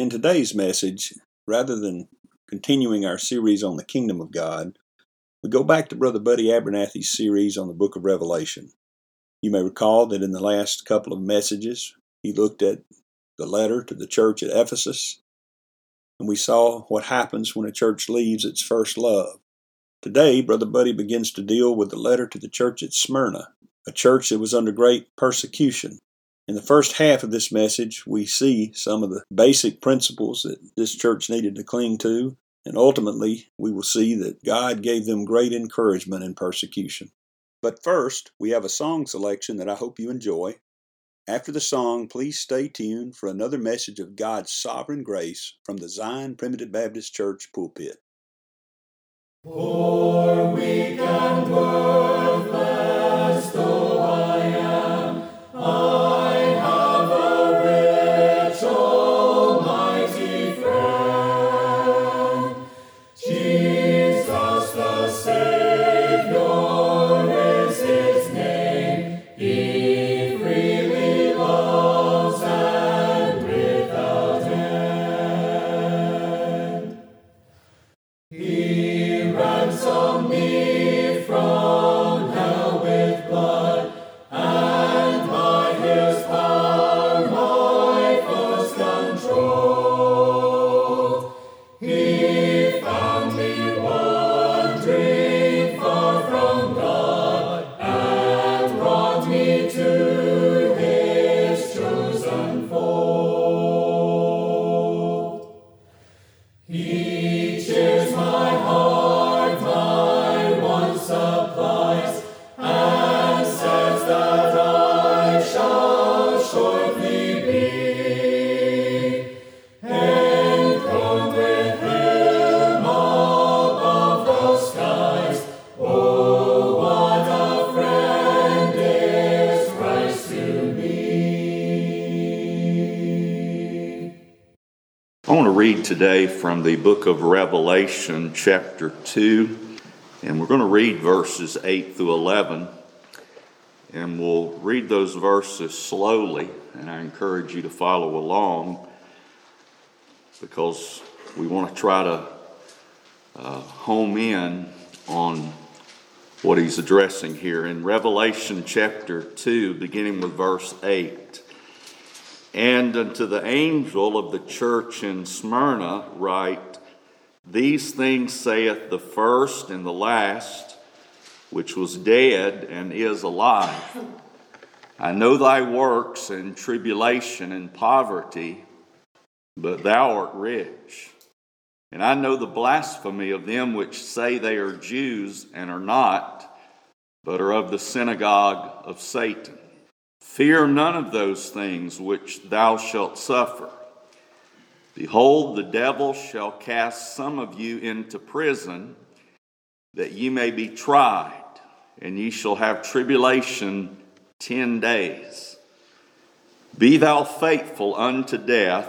In today's message, rather than continuing our series on the kingdom of God, we go back to Brother Buddy Abernathy's series on the book of Revelation. You may recall that in the last couple of messages, he looked at the letter to the church at Ephesus, and we saw what happens when a church leaves its first love. Today, Brother Buddy begins to deal with the letter to the church at Smyrna, a church that was under great persecution. In the first half of this message, we see some of the basic principles that this church needed to cling to, and ultimately, we will see that God gave them great encouragement in persecution. But first, we have a song selection that I hope you enjoy. After the song, please stay tuned for another message of God's sovereign grace from the Zion Primitive Baptist Church pulpit. Poor, weak, and worthless He from the book of Revelation, chapter 2, and we're going to read verses 8 through 11. And we'll read those verses slowly, and I encourage you to follow along because we want to try to uh, home in on what he's addressing here. In Revelation chapter 2, beginning with verse 8. And unto the angel of the church in Smyrna write, These things saith the first and the last, which was dead and is alive. I know thy works and tribulation and poverty, but thou art rich. And I know the blasphemy of them which say they are Jews and are not, but are of the synagogue of Satan. Fear none of those things which thou shalt suffer. Behold, the devil shall cast some of you into prison, that ye may be tried, and ye shall have tribulation ten days. Be thou faithful unto death,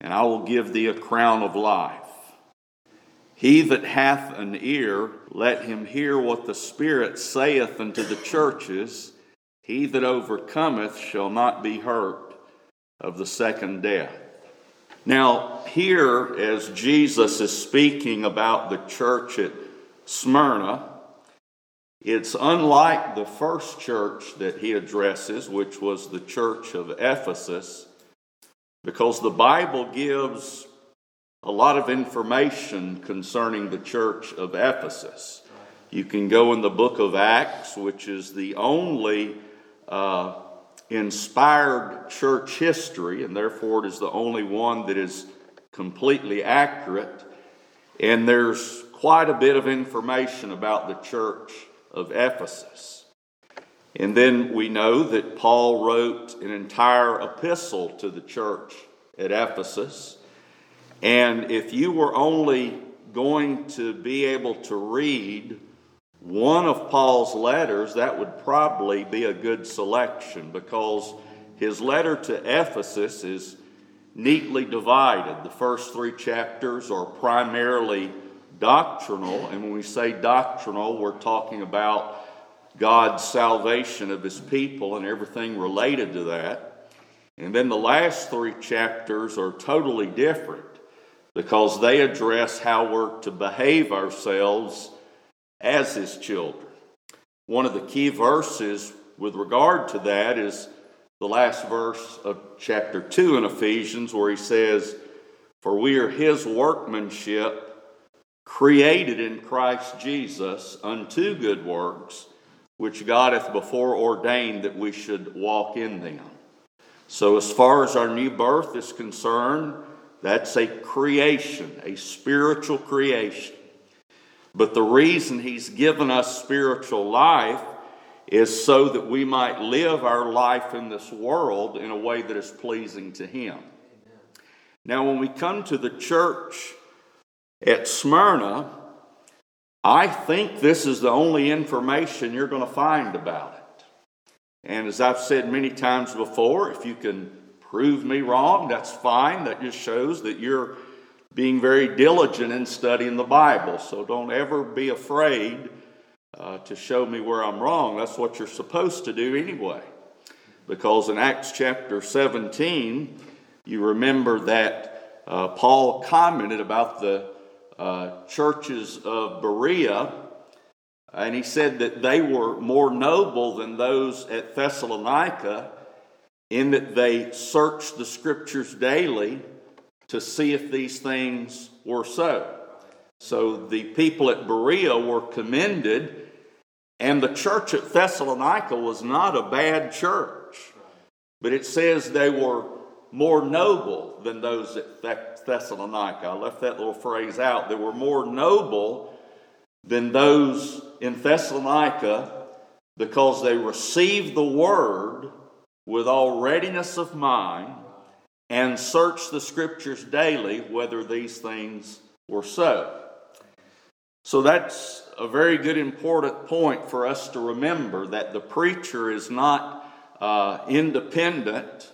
and I will give thee a crown of life. He that hath an ear, let him hear what the Spirit saith unto the churches. He that overcometh shall not be hurt of the second death. Now, here, as Jesus is speaking about the church at Smyrna, it's unlike the first church that he addresses, which was the church of Ephesus, because the Bible gives a lot of information concerning the church of Ephesus. You can go in the book of Acts, which is the only uh, inspired church history, and therefore it is the only one that is completely accurate. And there's quite a bit of information about the church of Ephesus. And then we know that Paul wrote an entire epistle to the church at Ephesus. And if you were only going to be able to read one of Paul's letters, that would probably be a good selection because his letter to Ephesus is neatly divided. The first three chapters are primarily doctrinal, and when we say doctrinal, we're talking about God's salvation of his people and everything related to that. And then the last three chapters are totally different because they address how we're to behave ourselves as his children. One of the key verses with regard to that is the last verse of chapter 2 in Ephesians, where he says, For we are his workmanship, created in Christ Jesus unto good works, which God hath before ordained that we should walk in them. So, as far as our new birth is concerned, that's a creation, a spiritual creation. But the reason He's given us spiritual life is so that we might live our life in this world in a way that is pleasing to Him. Now, when we come to the church at Smyrna, I think this is the only information you're going to find about it. And as I've said many times before, if you can prove me wrong, that's fine. That just shows that you're being very diligent in studying the Bible. So don't ever be afraid uh, to show me where I'm wrong. That's what you're supposed to do anyway. Because in Acts chapter 17, you remember that uh, Paul commented about the uh, churches of Berea, and he said that they were more noble than those at Thessalonica in that they searched the scriptures daily to see if these things were so. So the people at Berea were commended, and the church at Thessalonica was not a bad church, but it says they were more noble than those at Thessalonica. I left that little phrase out. They were more noble than those in Thessalonica because they received the word with all readiness of mind and search the scriptures daily whether these things were so. So that's a very good important point for us to remember that the preacher is not uh, independent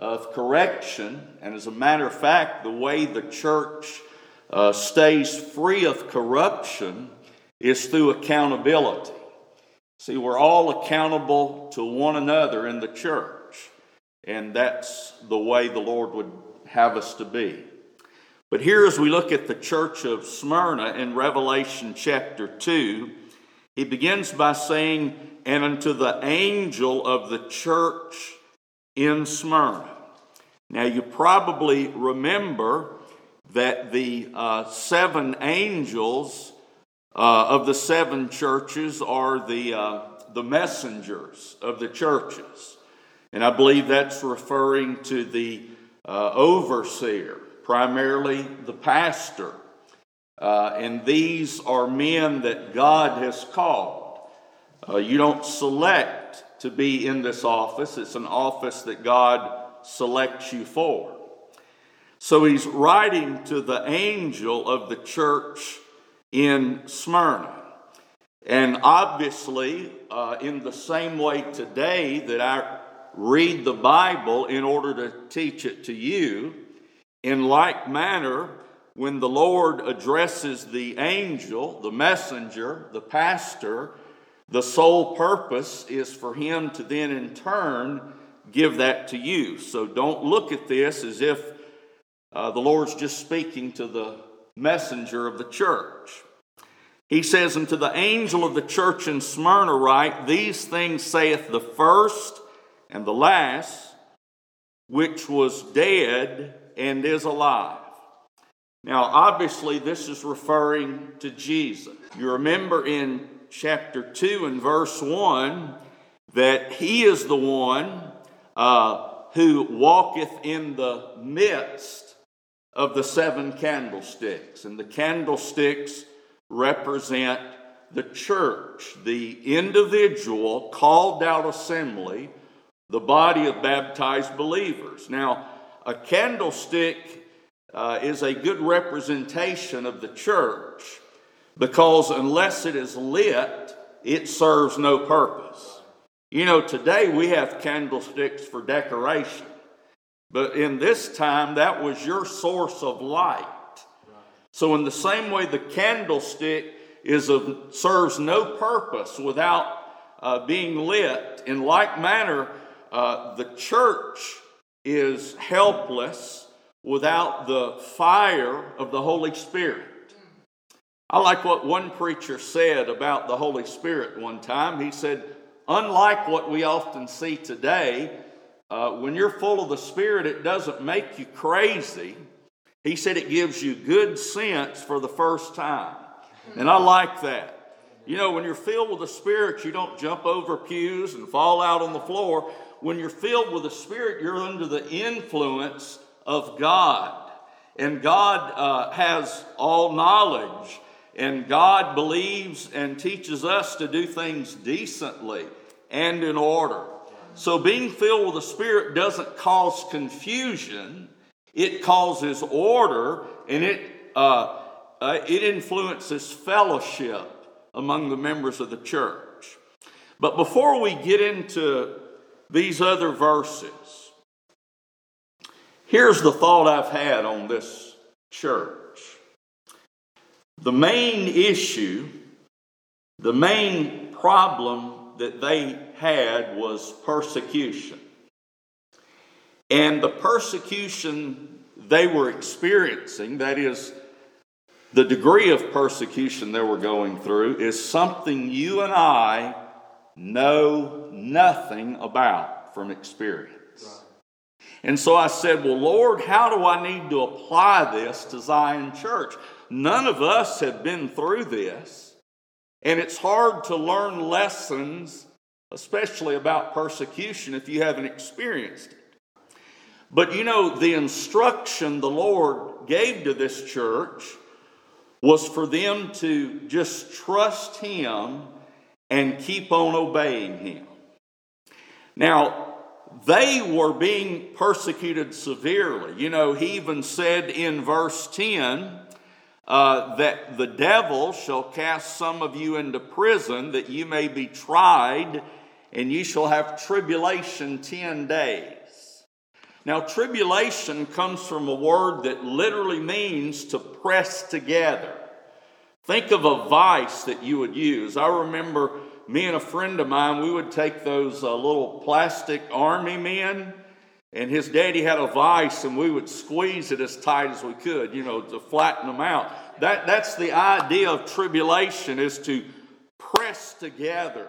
of correction. And as a matter of fact, the way the church uh, stays free of corruption is through accountability. See, we're all accountable to one another in the church. And that's the way the Lord would have us to be. But here, as we look at the church of Smyrna in Revelation chapter 2, he begins by saying, And unto the angel of the church in Smyrna. Now, you probably remember that the uh, seven angels uh, of the seven churches are the, uh, the messengers of the churches. And I believe that's referring to the uh, overseer, primarily the pastor. Uh, and these are men that God has called. Uh, you don't select to be in this office, it's an office that God selects you for. So he's writing to the angel of the church in Smyrna. And obviously, uh, in the same way today that I read the Bible in order to teach it to you. In like manner, when the Lord addresses the angel, the messenger, the pastor, the sole purpose is for him to then in turn give that to you. So don't look at this as if uh, the Lord's just speaking to the messenger of the church. He says, Unto the angel of the church in Smyrna, write, These things saith the first and the last, which was dead and is alive. Now, obviously, this is referring to Jesus. You remember in chapter 2 and verse 1 that he is the one uh, who walketh in the midst of the seven candlesticks. And the candlesticks represent the church, the individual called out assembly, the body of baptized believers. Now, a candlestick uh, is a good representation of the church because unless it is lit, it serves no purpose. You know, today we have candlesticks for decoration, but in this time, that was your source of light. So, in the same way, the candlestick is serves no purpose without uh, being lit. In like manner, uh, the church is helpless without the fire of the Holy Spirit. I like what one preacher said about the Holy Spirit one time. He said, Unlike what we often see today, uh, when you're full of the Spirit, it doesn't make you crazy. He said it gives you good sense for the first time. And I like that. You know, when you're filled with the Spirit, you don't jump over pews and fall out on the floor. When you're filled with the Spirit, you're under the influence of God. And God uh, has all knowledge. And God believes and teaches us to do things decently and in order. So being filled with the Spirit doesn't cause confusion, it causes order and it, uh, uh, it influences fellowship among the members of the church. But before we get into these other verses, here's the thought I've had on this church. The main issue, the main problem that they had was persecution. And the persecution they were experiencing, that is, the degree of persecution they were going through, is something you and I know nothing about from experience. And so I said, Well, Lord, how do I need to apply this to Zion Church? None of us have been through this, and it's hard to learn lessons, especially about persecution, if you haven't experienced it. But you know, the instruction the Lord gave to this church was for them to just trust Him and keep on obeying Him. Now, they were being persecuted severely. You know, He even said in verse 10 uh, that the devil shall cast some of you into prison that you may be tried, and you shall have tribulation 10 days. Now, tribulation comes from a word that literally means to press together. Think of a vice that you would use. I remember me and a friend of mine, we would take those uh, little plastic army men, and his daddy had a vice, and we would squeeze it as tight as we could, you know, to flatten them out. That, that's the idea of tribulation, is to press together.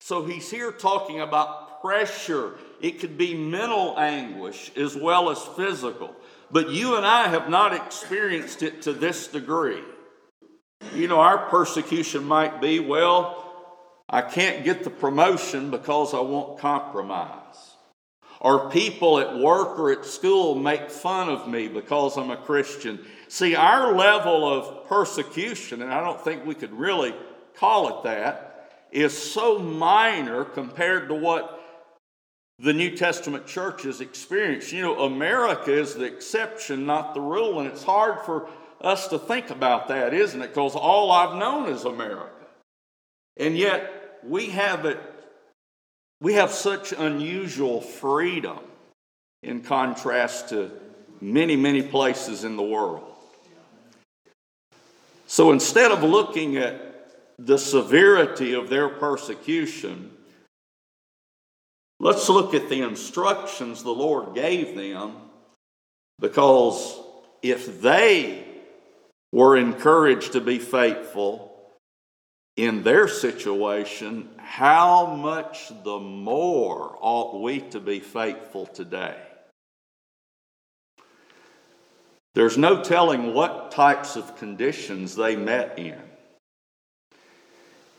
So he's here talking about pressure, it could be mental anguish as well as physical. But you and I have not experienced it to this degree. You know, our persecution might be well, I can't get the promotion because I won't compromise. Or people at work or at school make fun of me because I'm a Christian. See, our level of persecution, and I don't think we could really call it that, is so minor compared to what the New Testament church has experienced. You know, America is the exception, not the rule, and it's hard for us to think about that, isn't it? Because all I've known is America. And yet, we have it, we have such unusual freedom in contrast to many, many places in the world. So instead of looking at the severity of their persecution, Let's look at the instructions the Lord gave them because if they were encouraged to be faithful in their situation, how much the more ought we to be faithful today? There's no telling what types of conditions they met in.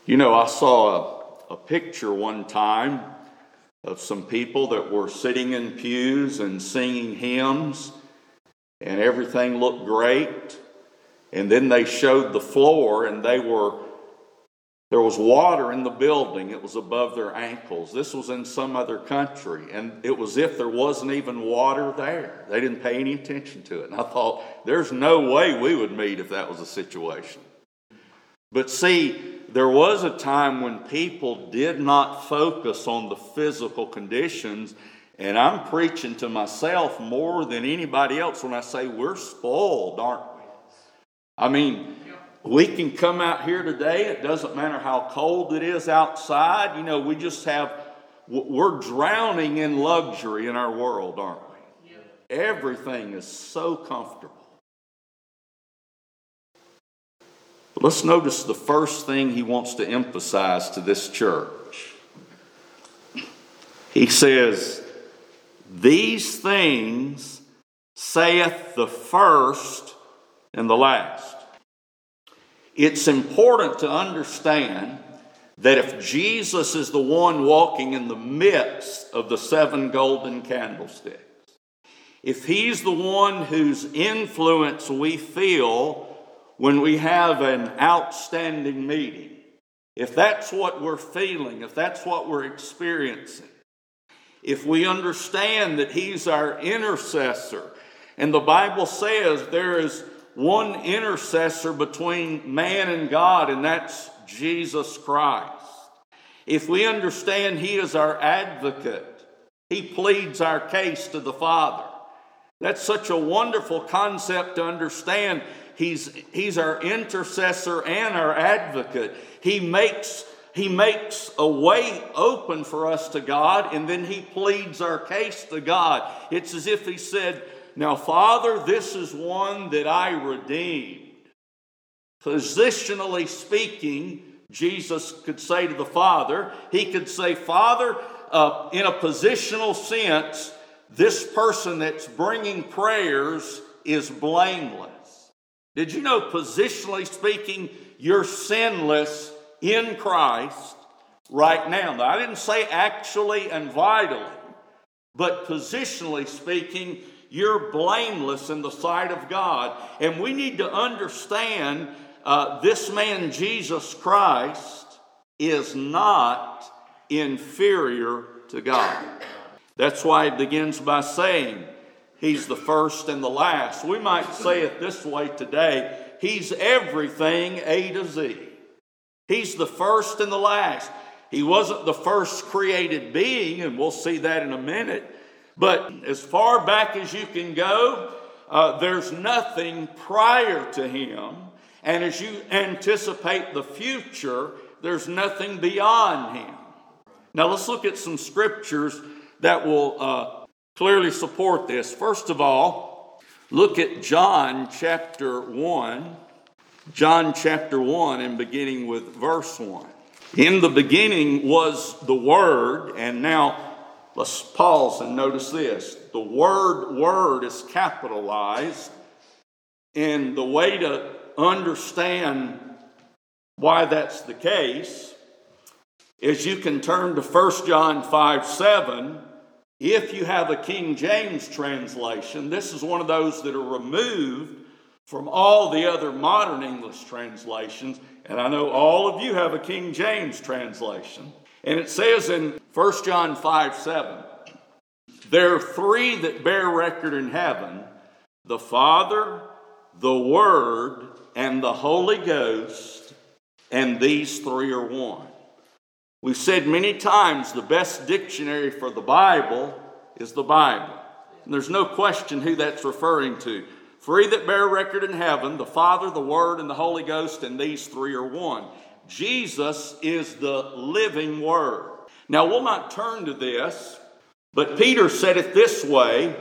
You know, I saw a, a picture one time of some people that were sitting in pews and singing hymns, and everything looked great. And then they showed the floor, and they were there was water in the building. It was above their ankles. This was in some other country, and it was if there wasn't even water there. They didn't pay any attention to it. And I thought, there's no way we would meet if that was a situation. But see, there was a time when people did not focus on the physical conditions, and I'm preaching to myself more than anybody else when I say we're spoiled, aren't? I mean, we can come out here today, it doesn't matter how cold it is outside. You know, we just have, we're drowning in luxury in our world, aren't we? Everything is so comfortable. But let's notice the first thing he wants to emphasize to this church. He says, These things saith the first and the last. It's important to understand that if Jesus is the one walking in the midst of the seven golden candlesticks, if he's the one whose influence we feel when we have an outstanding meeting, if that's what we're feeling, if that's what we're experiencing, if we understand that he's our intercessor, and the Bible says there is one intercessor between man and God, and that's Jesus Christ. If we understand He is our advocate, He pleads our case to the Father. That's such a wonderful concept to understand. He's, he's our intercessor and our advocate. He makes, he makes a way open for us to God, and then He pleads our case to God. It's as if He said, now, Father, this is one that I redeemed. Positionally speaking, Jesus could say to the Father, He could say, Father, uh, in a positional sense, this person that's bringing prayers is blameless. Did you know, positionally speaking, you're sinless in Christ right now? Now, I didn't say actually and vitally, but positionally speaking, you're blameless in the sight of God. And we need to understand uh, this man, Jesus Christ, is not inferior to God. That's why it begins by saying, He's the first and the last. We might say it this way today He's everything A to Z. He's the first and the last. He wasn't the first created being, and we'll see that in a minute. But as far back as you can go, uh, there's nothing prior to him. And as you anticipate the future, there's nothing beyond him. Now let's look at some scriptures that will uh, clearly support this. First of all, look at John chapter 1. John chapter 1 and beginning with verse 1. In the beginning was the Word, and now Let's pause and notice this. The word word is capitalized, and the way to understand why that's the case is you can turn to 1 John 5 7. If you have a King James translation, this is one of those that are removed from all the other modern English translations, and I know all of you have a King James translation. And it says in 1 John 5 7, there are three that bear record in heaven the Father, the Word, and the Holy Ghost, and these three are one. We've said many times the best dictionary for the Bible is the Bible. And there's no question who that's referring to. Three that bear record in heaven the Father, the Word, and the Holy Ghost, and these three are one. Jesus is the living Word. Now, we'll not turn to this, but Peter said it this way.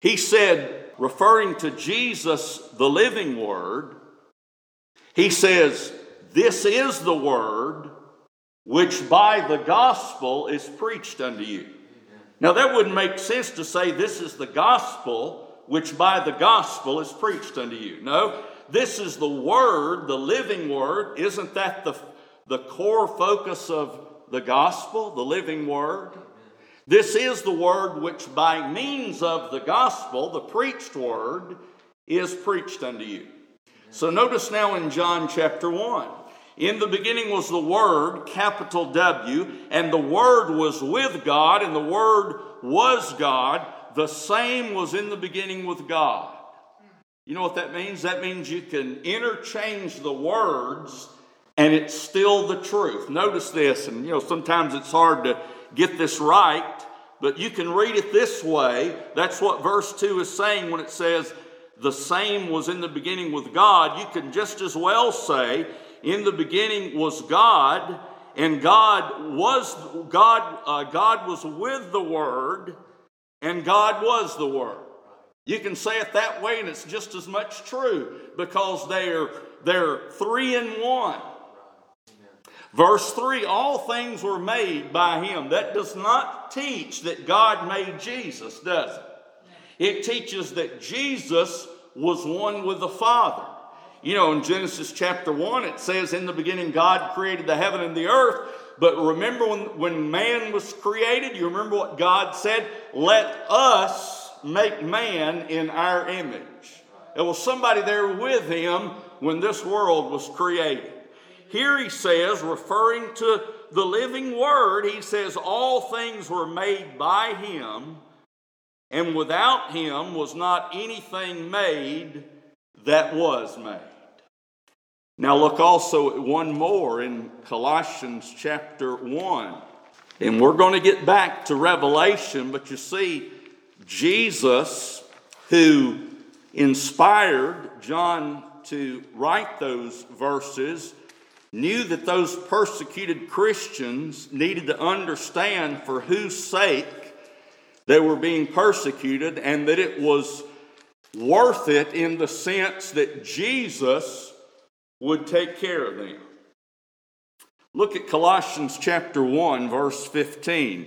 He said, referring to Jesus, the living Word, he says, This is the Word which by the gospel is preached unto you. Now, that wouldn't make sense to say this is the gospel which by the gospel is preached unto you. No, this is the word, the living word. Isn't that the, the core focus of the gospel, the living word? This is the word which, by means of the gospel, the preached word, is preached unto you. So notice now in John chapter 1. In the beginning was the Word, capital W, and the Word was with God, and the Word was God. The same was in the beginning with God. You know what that means? That means you can interchange the words and it's still the truth. Notice this, and you know, sometimes it's hard to get this right, but you can read it this way. That's what verse 2 is saying when it says, the same was in the beginning with God. You can just as well say, in the beginning was God, and God was God. Uh, God was with the Word, and God was the Word. You can say it that way, and it's just as much true because they're they're three in one. Verse 3 All things were made by him. That does not teach that God made Jesus, does it? It teaches that Jesus was one with the Father. You know, in Genesis chapter 1, it says, In the beginning, God created the heaven and the earth. But remember when, when man was created, you remember what God said? Let us make man in our image. There was somebody there with him when this world was created. Here he says, referring to the living word, he says, All things were made by him, and without him was not anything made that was made. Now, look also at one more in Colossians chapter 1. And we're going to get back to Revelation, but you see, Jesus, who inspired John to write those verses, knew that those persecuted Christians needed to understand for whose sake they were being persecuted and that it was worth it in the sense that Jesus would take care of them. Look at Colossians chapter 1, verse 15.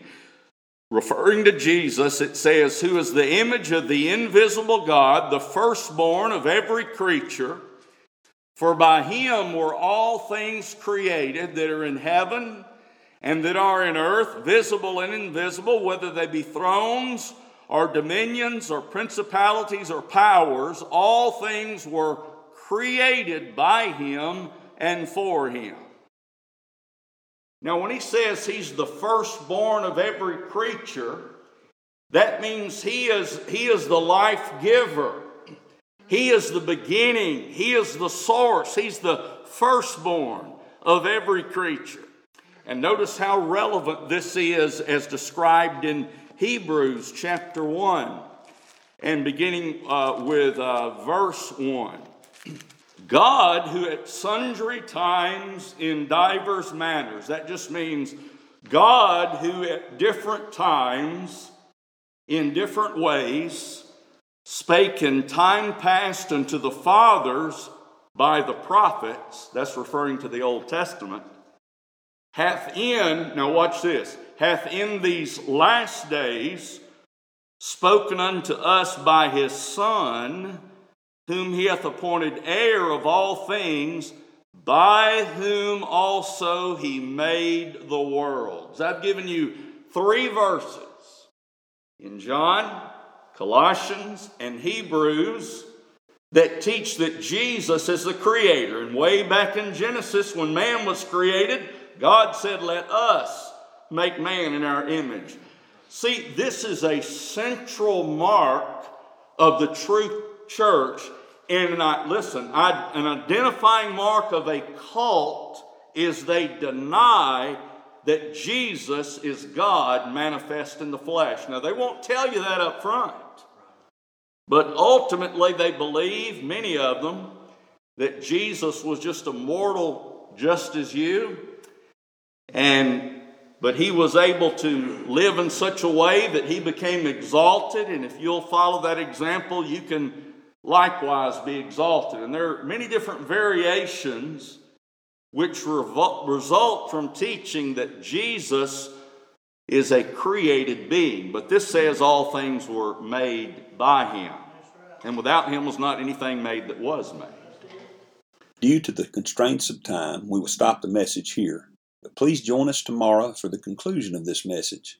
Referring to Jesus, it says, Who is the image of the invisible God, the firstborn of every creature. For by him were all things created that are in heaven and that are in earth, visible and invisible, whether they be thrones or dominions or principalities or powers, all things were created by him and for him. Now, when he says he's the firstborn of every creature, that means he is, he is the life giver. He is the beginning. He is the source. He's the firstborn of every creature. And notice how relevant this is as described in Hebrews chapter 1 and beginning uh, with uh, verse 1. God, who at sundry times in divers manners, that just means God, who at different times, in different ways, spake in time past unto the fathers by the prophets, that's referring to the Old Testament, hath in, now watch this, hath in these last days spoken unto us by his Son, whom he hath appointed heir of all things, by whom also he made the worlds. I've given you three verses in John, Colossians, and Hebrews that teach that Jesus is the creator. And way back in Genesis, when man was created, God said, Let us make man in our image. See, this is a central mark of the true church. And I, listen, an identifying mark of a cult is they deny that Jesus is God manifest in the flesh. Now, they won't tell you that up front. But ultimately, they believe, many of them, that Jesus was just a mortal just as you. And but he was able to live in such a way that he became exalted. And if you'll follow that example, you can likewise be exalted. And there are many different variations which result from teaching that Jesus is a created being. But this says all things were made by him. and without him was not anything made that was made. Due to the constraints of time, we will stop the message here. But please join us tomorrow for the conclusion of this message.